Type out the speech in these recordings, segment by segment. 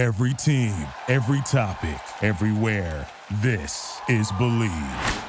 Every team, every topic, everywhere. This is Bleav.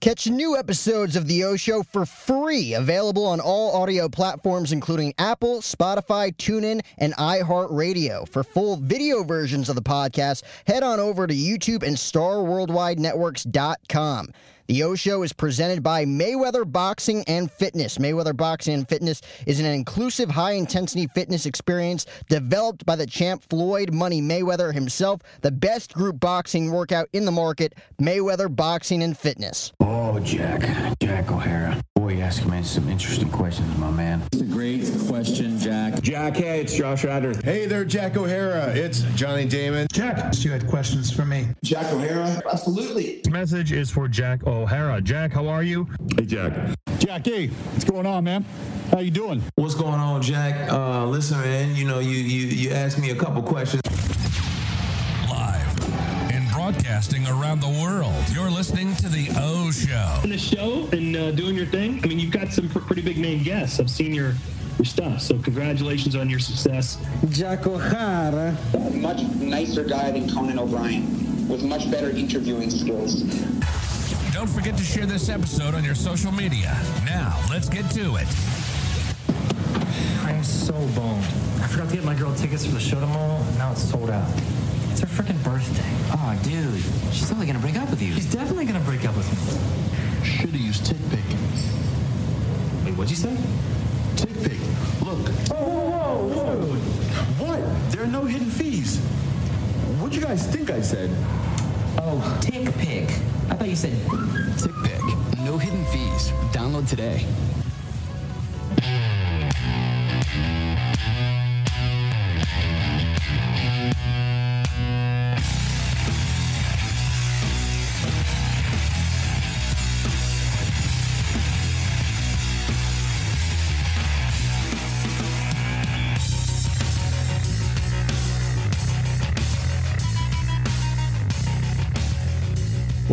Catch new episodes of The O Show for free, available on all audio platforms, including Apple, Spotify, TuneIn, and iHeartRadio. For full video versions of the podcast, head on over to YouTube and StarWorldWideNetworks.com. The O Show is presented by Mayweather Boxing and Fitness. Mayweather Boxing and Fitness is an inclusive, high intensity fitness experience developed by the champ Floyd Money Mayweather himself, the best group boxing workout in the market, Mayweather Boxing and Fitness. Oh, Jack. Jack O'Hara. Boy, you asking me some interesting questions, my man. It's a great question, Jack. Jack, hey, it's Josh Ryder. Hey there, Jack O'Hara. It's Johnny Damon. Jack, you had questions for me. Jack O'Hara? Absolutely. This message is for Jack O'Hara. Jack, how are you? Hey, Jack. Jack, hey, what's going on, man? How you doing? What's going on, Jack? Uh, listen, man, you know, you, you, you asked me a couple questions. Live and broadcasting around the world. You're listening to The O Show. In the show and uh, doing your thing, I mean, you've got some pretty big name guests. I've seen your your stuff. So congratulations on your success. Jack O'Hara. A much nicer guy than Conan O'Brien, with much better interviewing skills. Don't forget to share this episode on your social media. Now, let's get to it. I'm so boned. I forgot to get my girl tickets for the show tomorrow, and now it's sold out. It's her freaking birthday. Oh, dude. She's totally gonna break up with you. She's definitely gonna break up with me. Should've used TickPick. Wait, what'd you say? TickPick. Look. Oh, whoa, whoa, whoa. What? There are no hidden fees. What'd you guys think I said? Oh, TickPick. I thought you said TickPick. No hidden fees. Download today.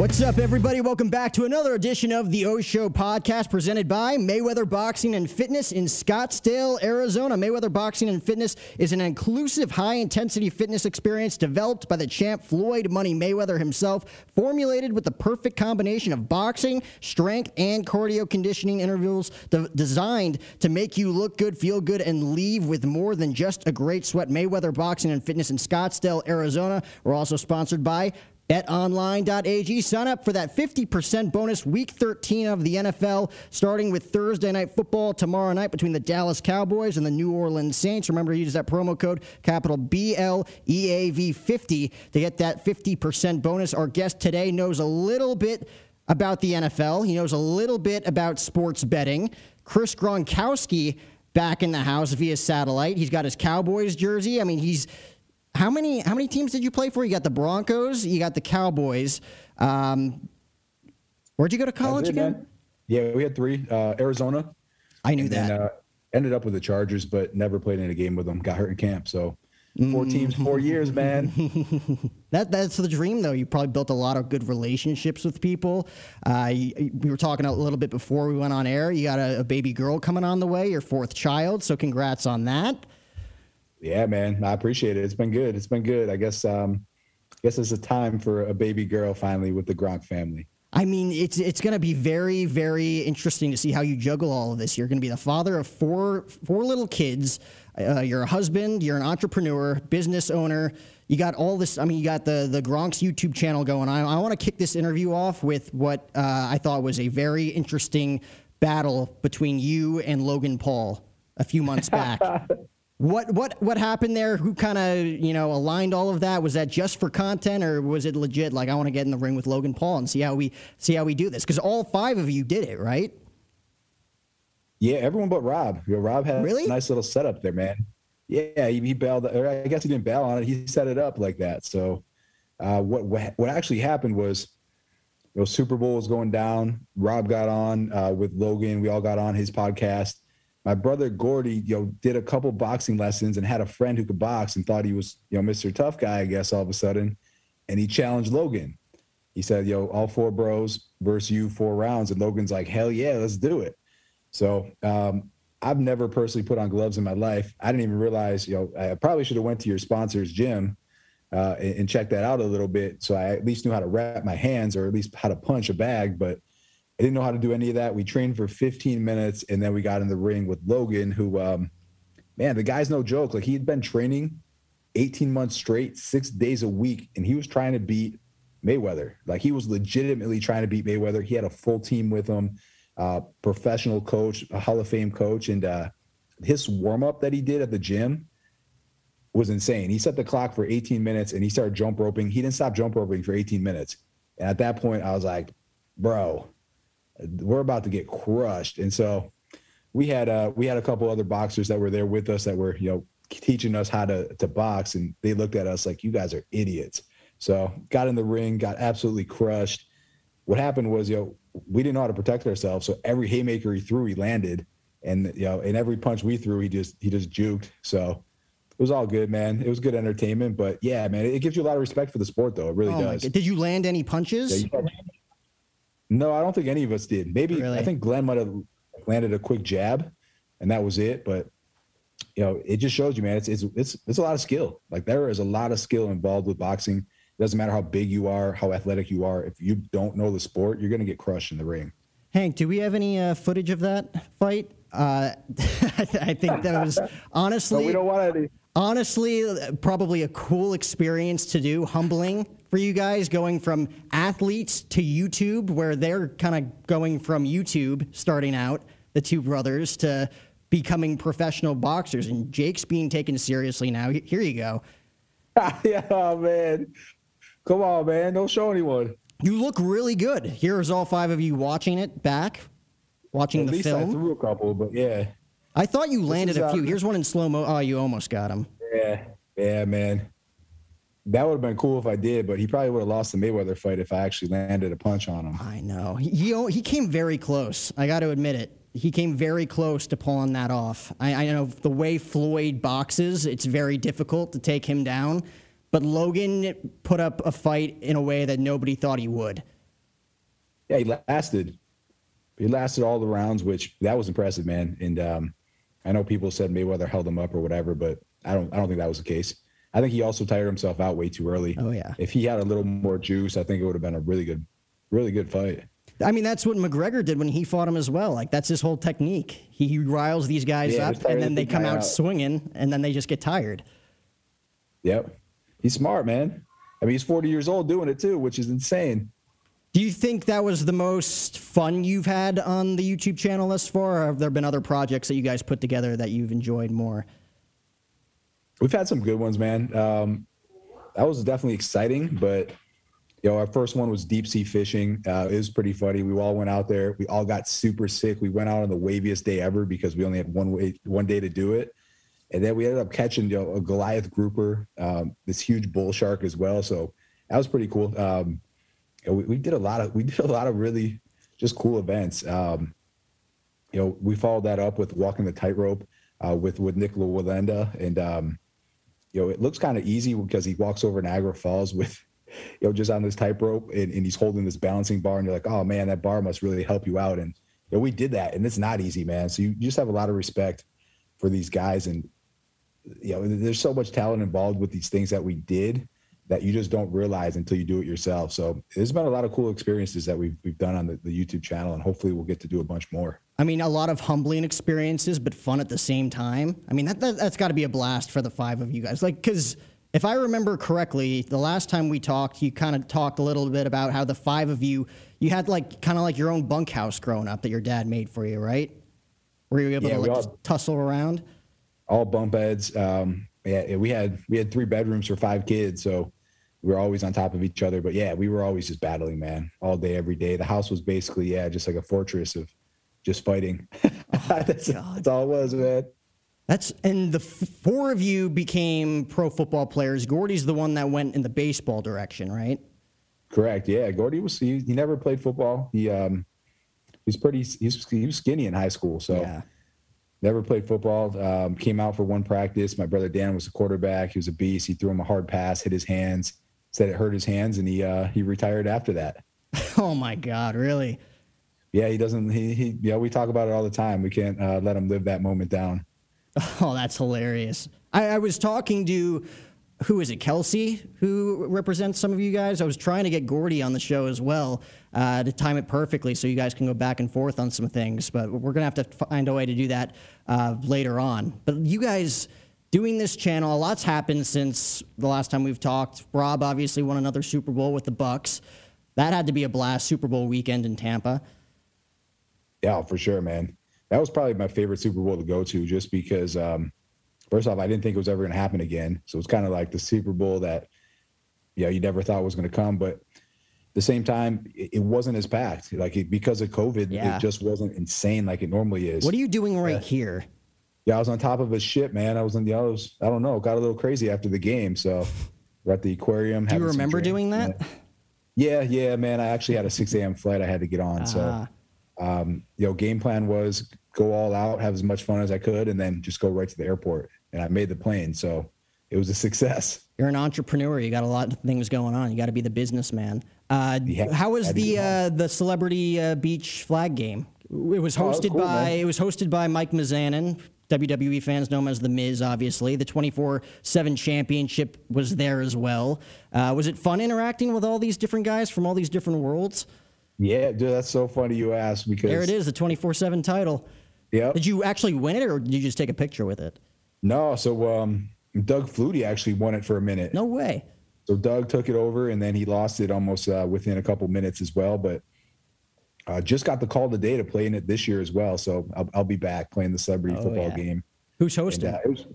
What's up, everybody? Welcome back to another edition of the O Show podcast presented by Mayweather Boxing and Fitness in Scottsdale, Arizona. Mayweather Boxing and Fitness is an inclusive, high intensity fitness experience developed by the champ Floyd Money Mayweather himself, formulated with the perfect combination of boxing, strength, and cardio conditioning intervals de- designed to make you look good, feel good, and leave with more than just a great sweat. Mayweather Boxing and Fitness in Scottsdale, Arizona. We're also sponsored by BetOnline.ag. Sign up for that 50% bonus week 13 of the NFL, starting with Thursday night football tomorrow night between the Dallas Cowboys and the New Orleans Saints. Remember use that promo code capital BLEAV50 to get that 50% bonus. Our guest today knows a little bit about the NFL. He knows a little bit about sports betting. Chris Gronkowski back in the house via satellite. He's got his Cowboys jersey. I mean, he's how many how many teams did you play for? You got the Broncos, you got the Cowboys. Um, where'd you go to college again? Man. Yeah, we had three. Uh, Arizona. I knew that. Then, uh, ended up with the Chargers, but never played in a game with them. Got hurt in camp, so four teams, four years, man. that that's the dream, though. You probably built a lot of good relationships with people. Uh, you, we were talking a little bit before we went on air. You got a, a baby girl coming on the way, your fourth child. So congrats on that. Yeah, man, I appreciate it. It's been good. It's been good. I guess. Um, I guess it's a time for a baby girl finally with the Gronk family. I mean, it's it's going to be very very interesting to see how you juggle all of this. You're going to be the father of four four little kids. Uh, you're a husband. You're an entrepreneur, business owner. You got all this. I mean, you got the the Gronk's YouTube channel going. I, I want to kick this interview off with what uh, I thought was a very interesting battle between you and Logan Paul a few months back. What what what happened there? Who kind of you know aligned all of that? Was that just for content, or was it legit? Like I want to get in the ring with Logan Paul and see how we see how we do this because all five of you did it, right? Yeah, everyone but Rob. You know, Rob had really? a nice little setup there, man. Yeah, he, he bailed. Or I guess he didn't bail on it. He set it up like that. So, uh, what what what actually happened was, you know, Super Bowl was going down. Rob got on uh, with Logan. We all got on his podcast my brother Gordy, you know, did a couple boxing lessons and had a friend who could box and thought he was, you know, Mr. Tough Guy, I guess, all of a sudden. And he challenged Logan. He said, yo, all four bros versus you, four rounds. And Logan's like, hell yeah, let's do it. So um, I've never personally put on gloves in my life. I didn't even realize, you know, I probably should have went to your sponsor's gym uh, and, and checked that out a little bit, so I at least knew how to wrap my hands or at least how to punch a bag. But I didn't know how to do any of that. We trained for 15 minutes, and then we got in the ring with Logan, who, um, man, the guy's no joke. Like he'd been training 18 months straight, six days a week, and he was trying to beat Mayweather. Like he was legitimately trying to beat Mayweather. He had a full team with him, uh, professional coach, a Hall of Fame coach, and uh, his warm up that he did at the gym was insane. He set the clock for 18 minutes and he started jump roping. He didn't stop jump roping for 18 minutes. And at that point, I was like, bro, we're about to get crushed. And so we had uh, we had a couple other boxers that were there with us that were you know teaching us how to to box, and they looked at us like you guys are idiots. So got in the ring, got absolutely crushed. What happened was, you know, we didn't know how to protect ourselves. So every haymaker he threw, he landed, and you know, and every punch we threw, he just he just juked. So it was all good, man. It was good entertainment, but yeah, man, it gives you a lot of respect for the sport, though. It really Oh does. Did you land any punches? Yeah, you- no, I don't think any of us did. Maybe Really? I think Glenn might have landed a quick jab, and that was it. But you know, it just shows you, man. It's it's it's it's a lot of skill. Like there is a lot of skill involved with boxing. It doesn't matter how big you are, how athletic you are. If you don't know the sport, you're gonna get crushed in the ring. Hank, do we have any uh, footage of that fight? Uh, I, th- I think that was honestly. No, we don't want any. Honestly, probably a cool experience to do, humbling for you guys going from athletes to YouTube, where they're kind of going from YouTube, starting out, the two brothers, to becoming professional boxers. And Jake's being taken seriously now. Here you go. yeah, oh, man. Come on, man. Don't show anyone. You look really good. Here's all five of you watching it back, watching At the least I film. threw a couple, but yeah, I thought you landed is, a few. Here's one in slow mo. Oh, you almost got him. yeah, yeah, man. That would have been cool if I did, but he probably would have lost the Mayweather fight if I actually landed a punch on him. I know. He he, he came very close. I got to admit it. He came very close to pulling that off. I, I know the way Floyd boxes, it's very difficult to take him down. But Logan put up a fight in a way that nobody thought he would. Yeah, he lasted. He lasted all the rounds, which that was impressive, man. And um, I know people said Mayweather held him up or whatever, but I don't. I don't think that was the case. I think he also tired himself out way too early. Oh yeah. If he had a little more juice, I think it would have been a really good, really good fight. I mean, that's what McGregor did when he fought him as well. Like that's his whole technique. He riles these guys Yeah, up, and then they come out out. swinging, and then they just get tired. Yep, he's smart, man. I mean, he's 40 years old doing it too, which is insane. Do you think that was the most fun you've had on the YouTube channel thus far, or have there been other projects that you guys put together that you've enjoyed more? We've had some good ones, man. Um, that was definitely exciting, but you know, our first one was deep sea fishing. Uh, it was pretty funny. We all went out there. We all got super sick. We went out on the waviest day ever because we only had one way, one day to do it, and then we ended up catching you know, a Goliath grouper, um, this huge bull shark as well. So that was pretty cool. Um, we, we did a lot of we did a lot of really just cool events. Um, you know, we followed that up with walking the tightrope uh, with with Nik Wallenda, and um, you know, it looks kind of easy because he walks over Niagara Falls with, you know, just on this tightrope and, and he's holding this balancing bar, and you're like, oh man, that bar must really help you out. And you know, we did that, and it's not easy, man. So you, you just have a lot of respect for these guys, and you know, there's so much talent involved with these things that we did that you just don't realize until you do it yourself. So there's been a lot of cool experiences that we've we've done on the, the YouTube channel, and hopefully we'll get to do a bunch more. I mean, a lot of humbling experiences, but fun at the same time. I mean, that, that that's got to be a blast for the five of you guys. Like, because if I remember correctly, the last time we talked, you kind of talked a little bit about how the five of you, you had like kind of like your own bunkhouse growing up that your dad made for you, right? Were you able Yeah, to like all- just tussle around? all bunk beds. Um, yeah, we had we had three bedrooms for five kids, so we were always on top of each other. But yeah, we were always just battling, man, all day, every day. The house was basically yeah, just like a fortress of just fighting. that's, that's all it was, man. That's and the f- four of you became pro football players. Gordy's the one that went in the baseball direction, right? Correct. Yeah, Gordy was he, he never played football. He um he's pretty he's he was skinny in high school, so Yeah. never played football. Um, came out for one practice. My brother Dan was a quarterback. He was a beast. He threw him a hard pass, hit his hands, said it hurt his hands, and he uh, he retired after that. Oh my God, really? Yeah, he doesn't. He, he yeah, we talk about it all the time. We can't uh, let him live that moment down. Oh, that's hilarious. I, I was talking to who is it, Kelsey, who represents some of you guys. I was trying to get Gordy on the show as well uh, to time it perfectly so you guys can go back and forth on some things. But we're gonna have to find a way to do that uh, later on. But you guys doing this channel, a lot's happened since the last time we've talked. Rob obviously won another Super Bowl with the Bucs. That had to be a blast. Super Bowl weekend in Tampa. Yeah, for sure, man. That was probably my favorite Super Bowl to go to, just because. Um, first off, I didn't think it was ever going to happen again. So it's kind of like the Super Bowl that, you know, you never thought was going to come. But at the same time, it, wasn't as packed. Like it, because of COVID, Yeah. it just wasn't insane like it normally is. What are you doing right here? Yeah, I was on top of a ship, man. I was in the, I was, I don't know, got a little crazy after the game. So we're at the aquarium. Do you remember doing that? Yeah, yeah, man. I actually had a 6 a.m. flight I had to get on. Ah. So, um, you know, game plan was go all out, have as much fun as I could, and then just go right to the airport. And I made the plane. So it was a success. You're an entrepreneur. You got a lot of things going on. You got to be the businessman. Uh, Yeah, how was the uh, the celebrity uh, beach flag game? It was Oh, hosted cool, by man. it was hosted by Mike Mizanin. WWE fans know him as the Miz. Obviously, the 24/7 Championship was there as well. Uh, was it fun interacting with all these different guys from all these different worlds? Yeah, dude, that's so funny you asked because There it is, the 24/7 title. Yep. Did you actually win it, or did you just take a picture with it? No, so um, Doug Flutie actually won it for a minute. No way. So Doug took it over, and then he lost it almost uh, within a couple minutes as well. But uh, just got the call today to play in it this year as well. So I'll, I'll be back playing the celebrity Oh, football yeah. game. Who's And, hosting? uh, it was-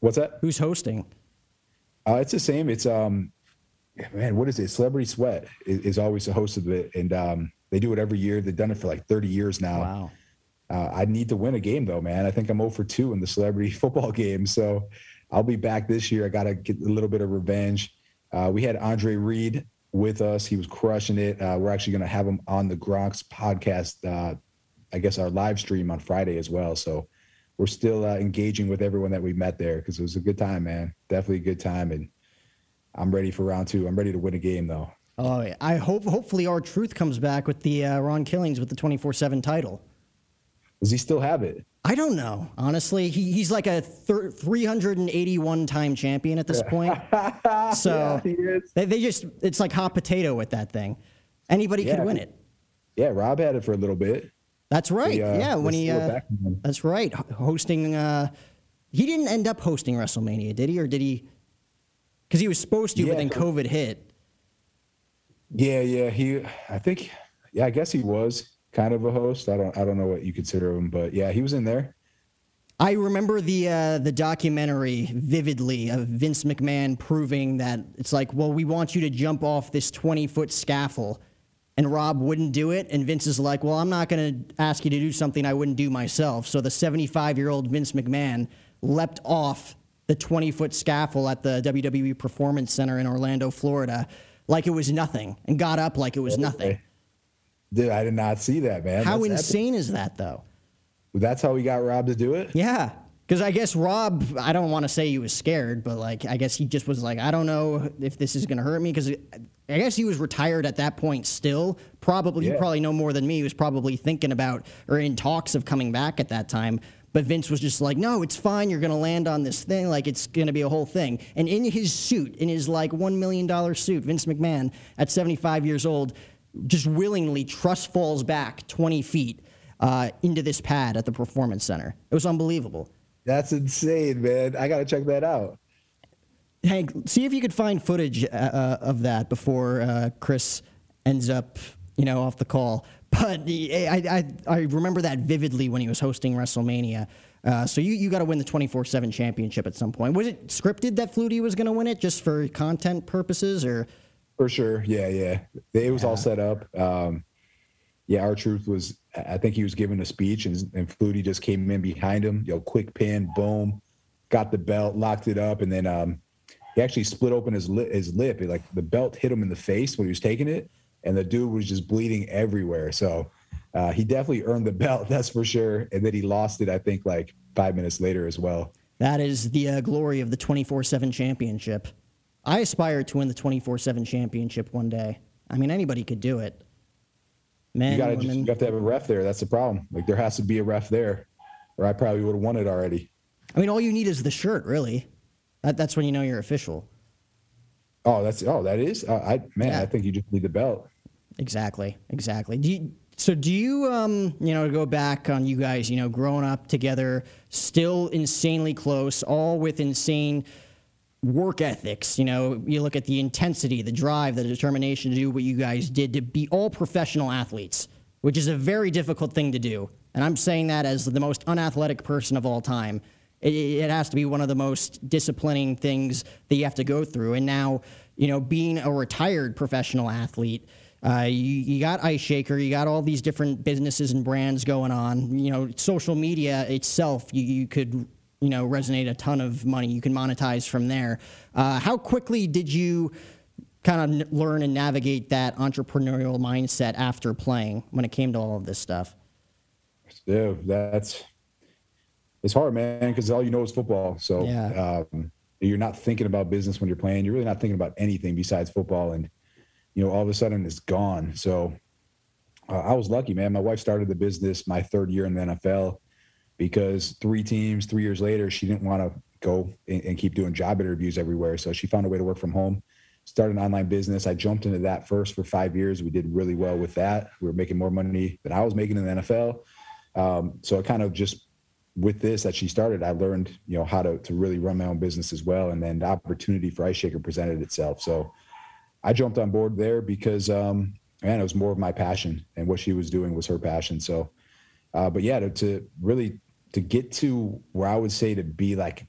what's that? Who's hosting? Uh, it's the same. It's um, man, what is it? Celebrity Sweat is, is always the host of it, and um, they do it every year. They've done it for like 30 years now. Wow. Uh, I need to win a game though, man. I think I'm 0 for 2 in the celebrity football game. So I'll be back this year. I got to get a little bit of revenge. Uh, we had Andre Reed with us. He was crushing it. Uh, we're actually going to have him on the Gronk's podcast, uh, I guess our live stream on Friday as well. So we're still uh, engaging with everyone that we met there because it was a good time, man. Definitely a good time. And I'm ready for round two. I'm ready to win a game though. Oh, yeah. I hope hopefully R-Truth comes back with the uh, Ron Killings with the 24/7 title. Does he still have it? I don't know. Honestly, he, he's like a thir- 381 time champion at this point. So Yeah, they, they just it's like hot potato with that thing. Anybody Yeah. could win it. Yeah, Rob had it for a little bit. That's right. He, uh, yeah, when he uh, back to him. that's right, hosting. Uh, he didn't end up hosting WrestleMania, did he, or did he? Because he was supposed to, Yeah, but then COVID hit. Yeah, yeah. He, I think, yeah, I guess he was kind of a host. I don't, I don't know what you consider him, but yeah, he was in there. I remember the uh, the documentary vividly of Vince McMahon proving that it's like, well, we want you to jump off this 20 foot scaffold, and Rob wouldn't do it, and Vince is like, well, I'm not going to ask you to do something I wouldn't do myself. So the 75 year old Vince McMahon leapt off the 20 foot scaffold at the WWE Performance Center in Orlando, Florida, like it was nothing, and got up like it was nothing. Dude, I did not see that, man. How That's epic. insane is that, though? That's how we got Rob to do it. Yeah. Because I guess Rob, I don't want to say he was scared, but like, I guess he just was like, I don't know if this is going to hurt me. Because I guess he was retired at that point still. Probably, you probably know more than me. He was probably thinking about or in talks of coming back at that time. But Vince was just like, no, it's fine. You're going to land on this thing. Like, it's going to be a whole thing. And in his suit, in his like $1 million suit, Vince McMahon, at 75 years old, just willingly trust falls back 20 feet uh, into this pad at the Performance Center. It was unbelievable. That's insane, man. I got to check that out. Hank, see if you could find footage uh, uh, of that before uh, Chris ends up, you know, off the call. But I, I, I remember that vividly when he was hosting WrestleMania. Uh, so you, you got to win the 24/7 championship at some point. Was it scripted that Flutie was going to win it just for content purposes, or For sure. Yeah, yeah. It was all set up. Um, yeah, R-Truth was. I think he was giving a speech, and and Flutie just came in behind him. you know, quick pin, boom, got the belt, locked it up, and then um, he actually split open his lip. His lip, like the belt hit him in the face when he was taking it, and the dude was just bleeding everywhere. So uh, he definitely earned the belt, that's for sure. And then he lost it, I think, like five minutes later as well. that is the uh, glory of the 24/7 championship? I aspire to win the 24/7 championship one day. I mean, anybody could do it. Men, you gotta women. just you have to have a ref there. That's the problem. Like there has to be a ref there, or I probably would have won it already. I mean, all you need is the shirt, really. That, that's when you know you're official. Oh, that's oh that is. Uh, I man, Yeah. I think you just need the belt. Exactly, exactly. Do you, so do you um you know go back on you guys you know growing up together, still insanely close, all with insane work ethics. You know, you look at the intensity, the drive, the determination to do what you guys did to be all professional athletes, which is a very difficult thing to do. And I'm saying that as the most unathletic person of all time. It, it has to be one of the most disciplining things that you have to go through. And now, you know, being a retired professional athlete, uh, you, you got Ice Shaker, you got all these different businesses and brands going on. You know, social media itself, you, you could, you know, resonate a ton of money. You can monetize from there. Uh, how quickly did you kind of learn and navigate that entrepreneurial mindset after playing when it came to all of this stuff? Yeah, that's it's hard, man, because all you know is football. So Yeah. um, you're not thinking about business when you're playing. You're really not thinking about anything besides football, and you know all of a sudden it's gone. So uh, I was lucky, man. My wife started the business my third year in the NFL because three teams, three years later, she didn't want to go and, and keep doing job interviews everywhere. So she found a way to work from home. Started an online business. I jumped into that first for five years. We did really well with that. We were making more money than I was making in the NFL. Um, so it kind of just with this that she started, I learned, you know, how to, to really run my own business as well. And then the opportunity for Ice Shaker presented itself. So I jumped on board there because, um, man, it was more of my passion and what she was doing was her passion. So, uh, but yeah, to, to really, to get to where I would say to be like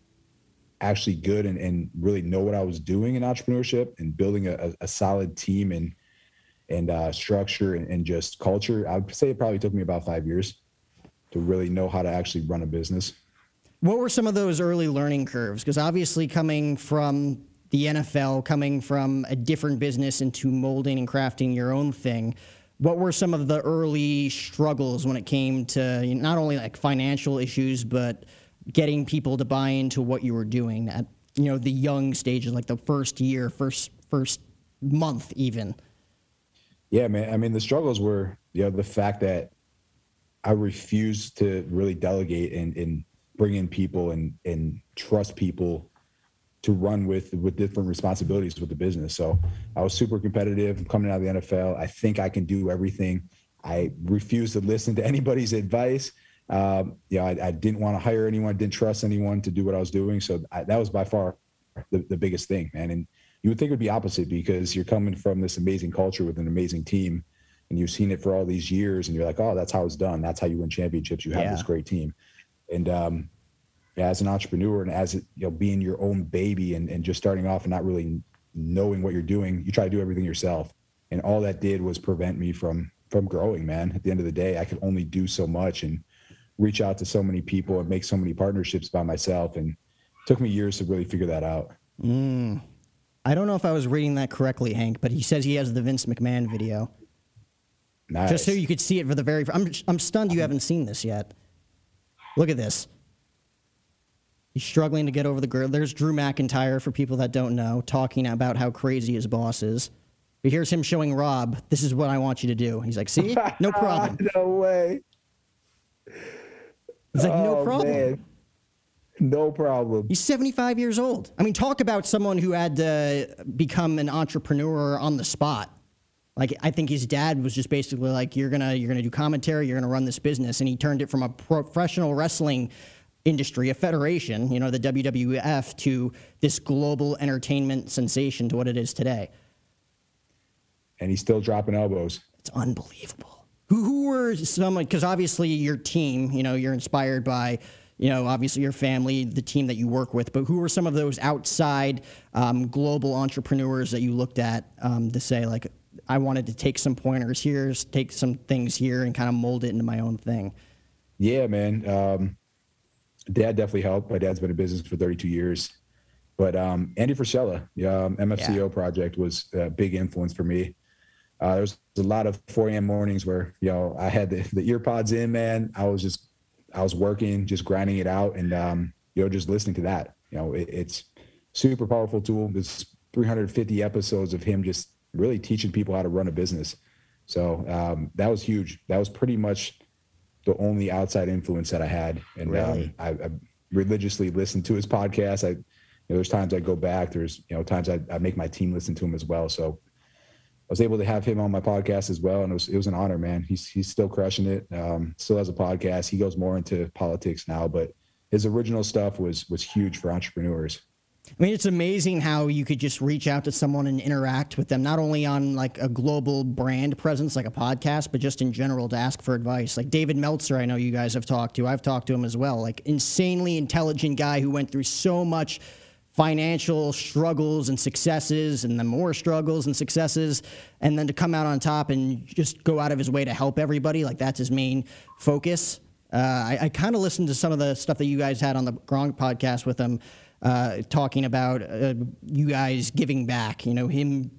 actually good and, and really know what I was doing in entrepreneurship and building a, a- solid team and, and uh, structure and, and just culture, I would say it probably took me about five years to really know how to actually run a business. What were some of those early learning curves? Because obviously, coming from the NFL, coming from a different business into molding and crafting your own thing, what were some of the early struggles when it came to you know, not only like financial issues, but getting people to buy into what you were doing at you know the young stages, like the first year, first first month, even. Yeah, man. I mean, the struggles were, you know, the fact that I refuse to really delegate and, and bring in people and, and trust people to run with with different responsibilities with the business. So I was super competitive. Coming out of the NFL. I think I can do everything. I refused to listen to anybody's advice. Um, you know, I, I didn't want to hire anyone, didn't trust anyone to do what I was doing. So I, that was by far the, the biggest thing, man. And you would think it would be opposite because you're coming from this amazing culture with an amazing team and you've seen it for all these years and you're like, oh, that's how it's done. That's how you win championships. You have Yeah. this great team. And um, as an entrepreneur and as you know, being your own baby and, and just starting off and not really knowing what you're doing, you try to do everything yourself. And all that did was prevent me from from growing, man. At the end of the day, I could only do so much and reach out to so many people and make so many partnerships by myself. And it took me years to really figure that out. Mm. I don't know if I was reading that correctly, Hank, but he says he has the Vince McMahon video. Nice. Just so you could see it for the very. I'm I'm stunned you haven't seen this yet. Look at this. He's struggling to get over the girl. There's Drew McIntyre for people that don't know, talking about how crazy his boss is. But here's him showing Rob, "This is what I want you to do." He's like, "See, no problem." no way. He's like, "No Oh, problem." man. No problem. He's 75 years old. I mean, talk about someone who had to become an entrepreneur on the spot. Like I think his dad was just basically like, "You're gonna you're gonna do commentary. You're gonna run this business," and he turned it from a professional wrestling industry, a federation, you know, the WWF, to this global entertainment sensation to what it is today. And he's still dropping elbows. It's unbelievable. Who who were some? Because obviously your team, you know, you're inspired by, you know, obviously your family, the team that you work with. But who were some of those outside um, global entrepreneurs that you looked at um, to say like, I wanted to take some pointers here, take some things here, and kind of mold it into my own thing. Yeah, man. Um, dad definitely helped. My dad's been in business for 32 years. But um, Andy Frisella, yeah, um, MFCEO project was a big influence for me. Uh, there was a lot of 4 a.m. mornings where you know I had the, the ear pods in, man. I was just I was working, just grinding it out, and um, you know just listening to that. You know, it, it's super powerful tool. There's 350 episodes of him just really teaching people how to run a business. So um, that was huge. That was pretty much the only outside influence that I had, and um, really? um, I, I, religiously listened to his podcast. I, you know, there's times I go back. There's you know times I, I make my team listen to him as well. So I was able to have him on my podcast as well, and it was it was an honor, man. He's he's still crushing it. Um, still has a podcast. He goes more into politics now, but his original stuff was was huge for entrepreneurs. I mean, it's amazing how you could just reach out to someone and interact with them, not only on like a global brand presence, like a podcast, but just in general to ask for advice. Like David Meltzer, I know you guys have talked to. I've talked to him as well. Like insanely intelligent guy who went through so much financial struggles and successes and then more struggles and successes and then to come out on top and just go out of his way to help everybody like that's his main focus uh, i, I kind of listened to some of the stuff that you guys had on the gronk podcast with him uh, talking about uh, you guys giving back. You know, him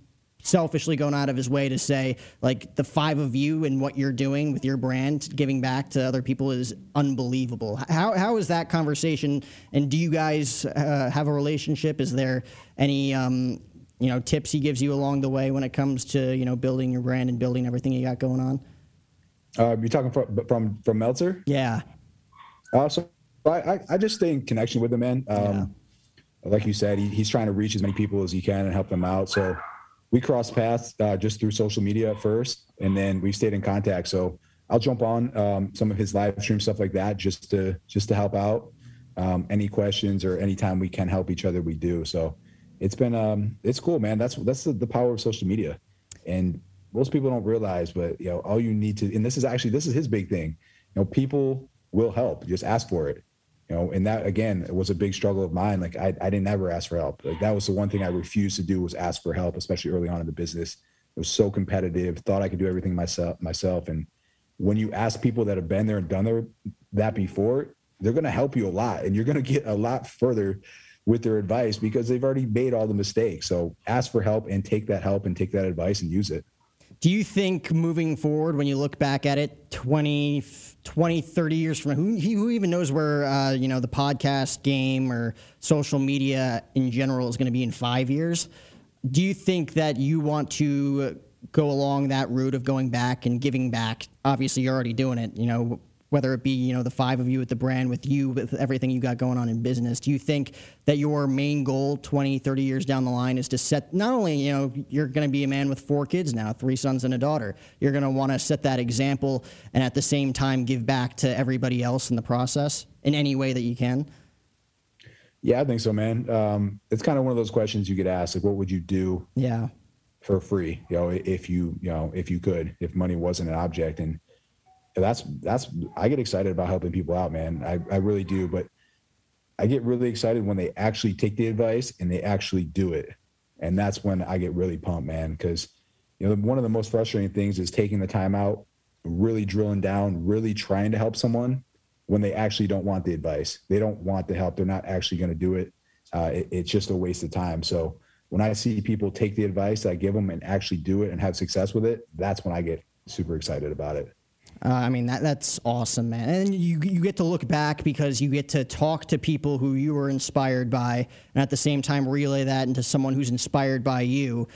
selfishly going out of his way to say like the five of you and what you're doing with your brand giving back to other people is unbelievable. How, how is that conversation and do you guys uh, have a relationship? Is there any um, you know tips he gives you along the way when it comes to you know building your brand and building everything you got going on? Uh, you're talking from from from meltzer? Yeah. Uh, so I, I just stay in connection with the man. Um, yeah like you said, he, he's trying to reach as many people as he can and help them out. So we crossed paths uh, just through social media at first, and then we stayed in contact. So I'll jump on um, some of his live stream stuff like that just to just to help out. Um, any questions or anytime we can help each other, we do. So it's been um, it's cool, man. That's that's the, the power of social media, and most people don't realize, but you know, all you need to, and this is actually this is his big thing. You know, people will help. Just ask for it know and that again was a big struggle of mine. Like I, I didn't ever ask for help. Like that was the one thing i refused to do was ask for help especially early on in the business. It was so competitive thought i could do everything myself myself. And when you ask people that have been there and done their, that before they're going to help you a lot. And you're going to get a lot further with their advice because they've already made all the mistakes. So ask for help and take that help and take that advice and use it do you think moving forward, when you look back at it 20, 20 30 years from now, who, who even knows where, uh, you know, the podcast game or social media in general is going to be in five years? Do you think that you want to go along that route of going back and giving back? Obviously, you're already doing it. You know, whether it be you know the five of you at the brand with you with everything you got going on in business do you think that your main goal 20 30 years down the line is to set not only you know you're going to be a man with four kids now three sons and a daughter you're going to want to set that example and at the same time give back to everybody else in the process in any way that you can? Yeah i think so man. Um, it's kind of one of those questions you get asked like what would you do yeah. for free you know if you you know if you could if money wasn't an object? And that's that's I get excited about helping people out, man. I, I really do. But I get really excited when they actually take the advice and they actually do it. And that's when I get really pumped, man. Cause you know, one of the most frustrating things is taking the time out, really drilling down, really trying to help someone when they actually don't want the advice. They don't want the help. They're not actually going to do it. Uh, it. It's just a waste of time. So when I see people take the advice I give them and actually do it and have success with it, that's when I get super excited about it. Uh, I mean that that's awesome, man. And you you get to look back because you get to talk to people who you were inspired by, and at the same time relay that into someone who's inspired by you.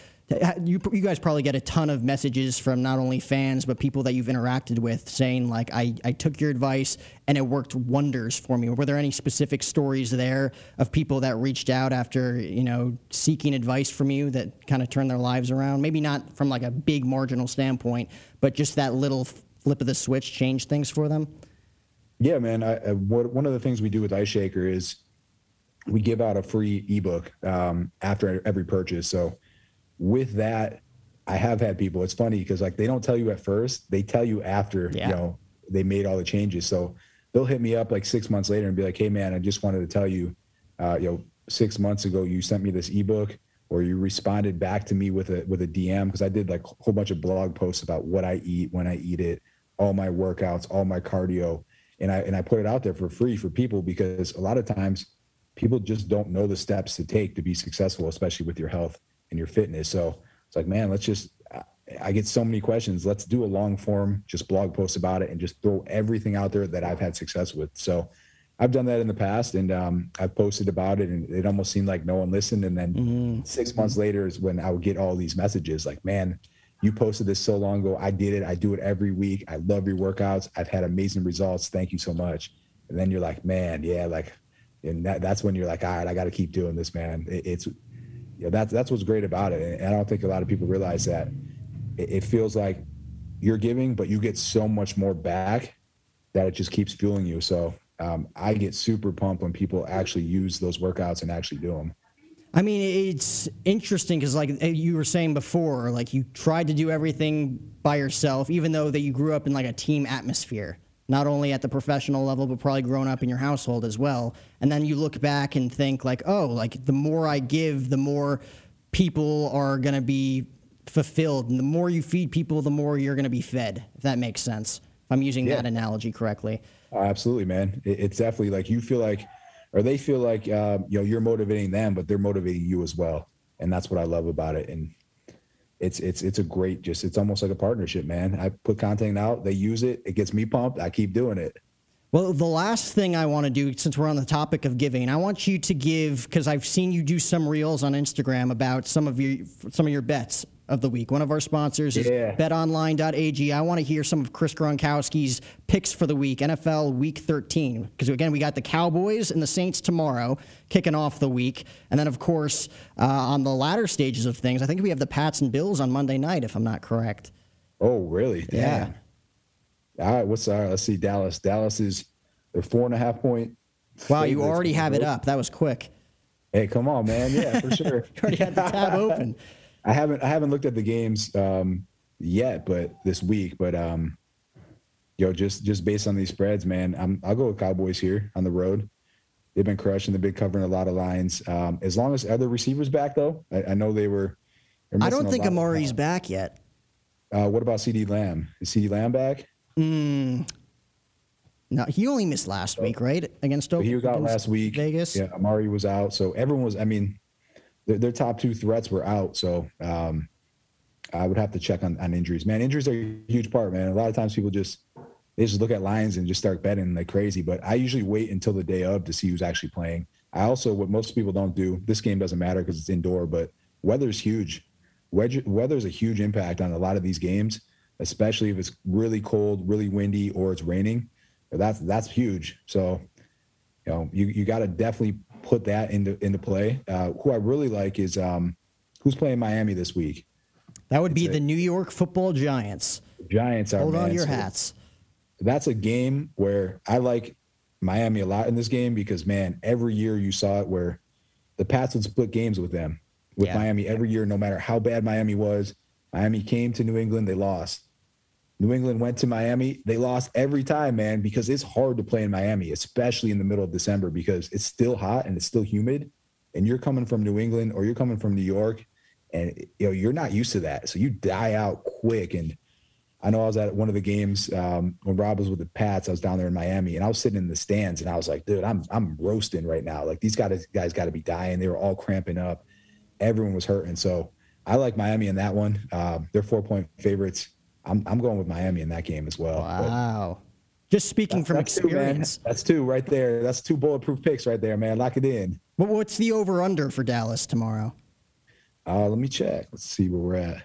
You, you guys probably get a ton of messages from not only fans but people that you've interacted with saying like I, I took your advice and it worked wonders for me. Were there any specific stories there of people that reached out after you know seeking advice from you that kind of turned their lives around? Maybe not from like a big marginal standpoint, but just that little flip of the switch change things for them? Yeah, man. I, I, what, one of the things we do with Ice Shaker is we give out a free ebook um, after every purchase. So with that, I have had people. It's funny because like they don't tell you at first; they tell you after yeah. you know they made all the changes. So they'll hit me up like six months later and be like, "Hey, man, I just wanted to tell you, uh, you know, six months ago you sent me this ebook." or you responded back to me with a with a DM because I did like a whole bunch of blog posts about what I eat when I eat it, all my workouts, all my cardio, and I and I put it out there for free for people because a lot of times people just don't know the steps to take to be successful, especially with your health and your fitness. So it's like, man, let's just I get so many questions. Let's do a long form, just blog post about it and just throw everything out there that I've had success with. So I've done that in the past and um, I've posted about it and it almost seemed like no one listened. And then mm-hmm. six months later is when I would get all these messages like, man, you posted this so long ago. I did it. I do it every week. I love your workouts. I've had amazing results. Thank you so much. And then you're like, man, yeah, like, and that, that's when you're like, all right, I got to keep doing this, man. It, it's, you know, that's that's what's great about it. And I don't think a lot of people realize that. It, it feels like you're giving, but you get so much more back that it just keeps fueling you. So um, I get super pumped when people actually use those workouts and actually do them. I mean, it's interesting because, like eh, you were saying before, like you tried to do everything by yourself, even though that you grew up in like a team atmosphere, not only at the professional level, but probably growing up in your household as well. And then you look back and think, like, oh, like the more I give, the more people are going to be fulfilled. And the more you feed people, the more you're going to be fed, if that makes sense. If I'm using yeah. that analogy correctly. Oh, absolutely, man. It's definitely like you feel like or they feel like uh, you know you're motivating them, but they're motivating you as well, and that's what I love about it. And it's it's it's a great just it's almost like a partnership, man. I put content out, they use it, it gets me pumped. I keep doing it. Well, the last thing I want to do, since we're on the topic of giving, I want you to give because I've seen you do some reels on Instagram about some of your some of your bets of the week. One of our sponsors is yeah. betonline.ag. I want to hear some of Chris Gronkowski's picks for the week, NFL week 13. Because again, we got the Cowboys and the Saints tomorrow kicking off the week. And then, of course, uh, on the latter stages of things, I think we have the Pats and Bills on Monday night, if I'm not correct. Oh, really? Damn. Yeah. All right. What's all right? Let's see. Dallas. Dallas is they're four and a half point. Wow, you already have it up. That was quick. Hey, come on, man. Yeah, for sure. you already had the tab open. I haven't I haven't looked at the games um, yet, but this week, but um, yo, just just based on these spreads, man, I'm I'll go with Cowboys here on the road. They've been crushing. They've been covering a lot of lines. Um, as long as other receivers back, though, I, I know they were. I don't think Amari's back yet. Uh, what about CeeDee Lamb? Is CeeDee Lamb back? Mm, no, he only missed last week, right? Against Oakland. He was out last week. Vegas. Yeah, Amari was out. So everyone was. I mean, their, their top two threats were out. So um, I would have to check on, on injuries. Man, injuries are a huge part, man. A lot of times people just they just look at lines and just start betting like crazy. But I usually wait until the day of to see who's actually playing. I also what most people don't do. This game doesn't matter because it's indoor, but weather's huge. Weather's a huge impact on a lot of these games, especially if it's really cold, really windy, or it's raining. That's that's huge. So, you know, you you got to definitely put that into into play. Uh, who I really like is um, who's playing Miami this week. That would be the New York Football Giants. Giants are hold on your hats. That's a game where I like Miami a lot in this game because man, every year you saw it where the Pats would split games with them with yeah. Miami every year, no matter how bad Miami was. Miami came to New England, they lost. New England went to Miami. They lost every time, man, because it's hard to play in Miami, especially in the middle of December because it's still hot and it's still humid. And you're coming from New England or you're coming from New York, and you know you're not used to that, so you die out quick. And I know I was at one of the games um, when Rob was with the Pats. I was down there in Miami, and I was sitting in the stands, and I was like, "Dude, I'm I'm roasting right now. Like these guys guys got to be dying. They were all cramping up. Everyone was hurting. So I like Miami in that one. Uh, they're four point favorites I'm I'm going with Miami in that game as well. Wow. But Just speaking from that's experience. Two, that's two right there. That's two bulletproof picks right there, man. Lock it in. But what's the over under for Dallas tomorrow? Uh, let me check. Let's see where we're at.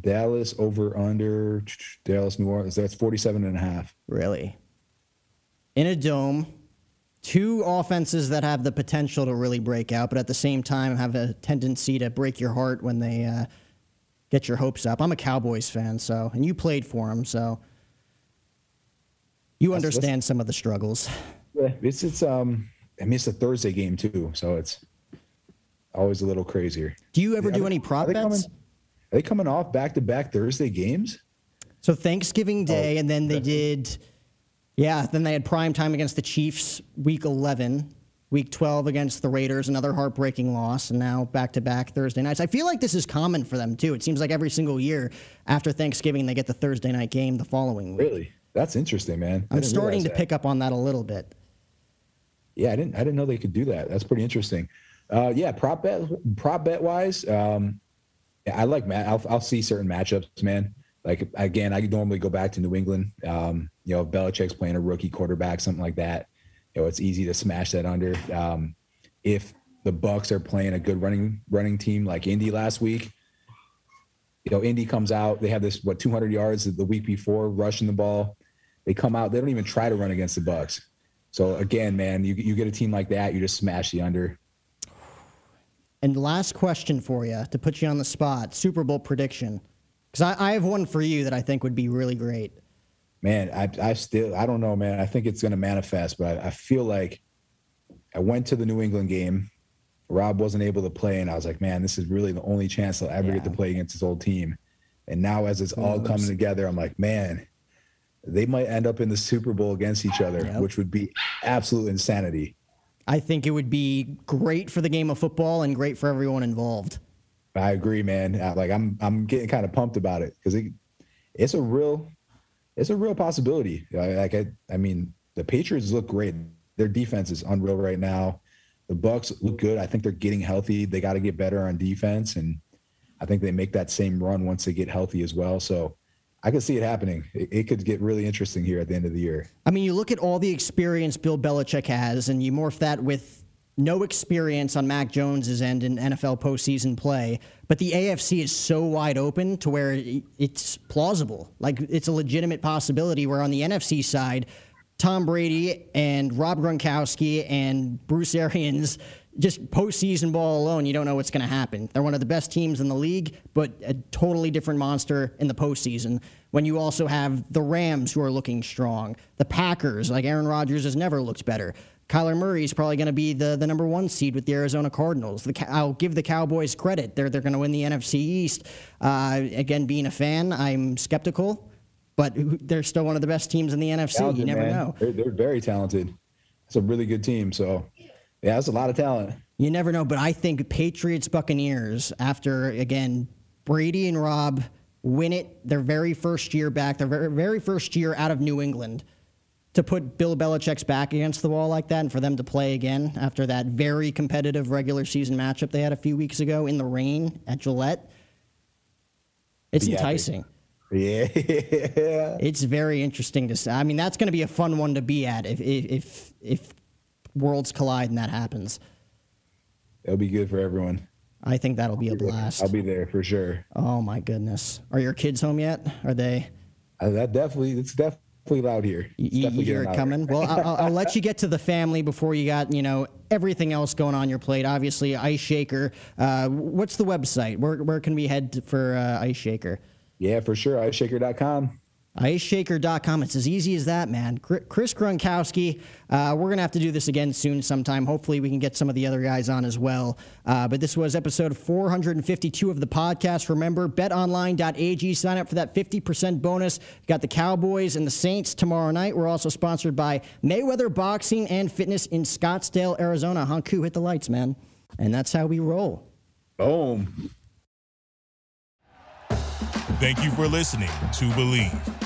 Dallas over under Dallas New Orleans. That's 47 and a half. Really? In a dome, two offenses that have the potential to really break out, but at the same time have a tendency to break your heart when they uh, get your hopes up. I'm a Cowboys fan, so and you played for them, so you understand some of the struggles. Yeah, it's it's um I mean it's a Thursday game too, so it's always a little crazier. Do you ever yeah, do any prop bets? Coming, are they coming off back to back Thursday games? So Thanksgiving Day, oh, and then they did, yeah. Then they had prime time against the Chiefs, Week 11, Week 12 against the Raiders, another heartbreaking loss, and now back to back Thursday nights. I feel like this is common for them too. It seems like every single year after Thanksgiving, they get the Thursday night game the following week. Really? That's interesting, man. I'm starting to that. pick up on that a little bit. Yeah, I didn't. I didn't know they could do that. That's pretty interesting. Uh, yeah, prop bet, prop bet wise, um, I like Matt. I'll, I'll see certain matchups, man. Like again, I normally go back to New England. Um, you know, Belichick's playing a rookie quarterback, something like that you know, it's easy to smash that under. Um, if the Bucs are playing a good running running team like Indy last week. You know, Indy comes out. They have this what 200 yards the week before rushing the ball. They come out. They don't even try to run against the Bucs. So again, man, you you get a team like that, you just smash the under. And last question for you to put you on the spot: Super Bowl prediction. Because I, I have one for you that I think would be really great. Man, I I still I don't know, man. I think it's going to manifest, but I, I feel like I went to the New England game. Rob wasn't able to play, and I was like, man, this is really the only chance I'll ever yeah. get to play against his old team. And now, as it's all coming together, I'm like, man, they might end up in the Super Bowl against each other, yep. which would be absolute insanity. I think it would be great for the game of football and great for everyone involved. I agree, man. Like I'm, I'm getting kind of pumped about it because it, it's a real, it's a real possibility. Like I, I mean, the Patriots look great. Their defense is unreal right now. The Bucs look good. I think they're getting healthy. They got to get better on defense, and I think they make that same run once they get healthy as well. So I could see it happening. It, it, could get really interesting here at the end of the year. I mean, you look at all the experience Bill Belichick has, and you morph that with no experience on Mac Jones's end in NFL postseason play. But the AFC is so wide open to where it's plausible. Like it's a legitimate possibility. Where on the NFC side, Tom Brady and Rob Gronkowski and Bruce Arians just postseason ball alone, you don't know what's going to happen. They're one of the best teams in the league, but a totally different monster in the postseason. When you also have the Rams who are looking strong, the Packers, like Aaron Rodgers has never looked better. Kyler Murray is probably going to be the, the number one seed with the Arizona Cardinals. The, I'll give the Cowboys credit; they're they're going to win the NFC East. Uh, again, being a fan, I'm skeptical, but they're still one of the best teams in the NFC. Talented, you never man. know. They're, they're very talented. It's a really good team. So yeah, that's a lot of talent. You never know, but I think Patriots Buccaneers after again Brady and Rob win it their very first year back, their very, very first year out of New England. To put Bill Belichick's back against the wall like that and for them to play again after that very competitive regular season matchup they had a few weeks ago in the rain at Gillette, it's yeah, enticing. Yeah. it's very interesting to see. I mean, that's going to be a fun one to be at if, if, if worlds collide and that happens. It'll be good for everyone. I think that'll be a blast. I'll be there for sure. Oh my goodness! Are your kids home yet? Are they? Uh, that definitely. It's definitely loud here. you, you hear it coming. well, I'll, I'll, let you get to the family before you got you know everything else going on your plate. Obviously, Ice Shaker. Uh, what's the website? Where where can we head for uh, Ice Shaker? Yeah, for sure. IceShaker.com. IceShaker.com. It's as easy as that, man. Chris Gronkowski. Uh, we're going to have to do this again soon sometime. Hopefully, we can get some of the other guys on as well. Uh, but this was episode 452 of the podcast. Remember, betonline.ag. Sign up for that 50% bonus. got the Cowboys and the Saints tomorrow night. We're also sponsored by Mayweather Boxing and Fitness in Scottsdale, Arizona. Hanku, hit the lights, man. And that's how we roll. Boom. Thank you for listening to Bleav.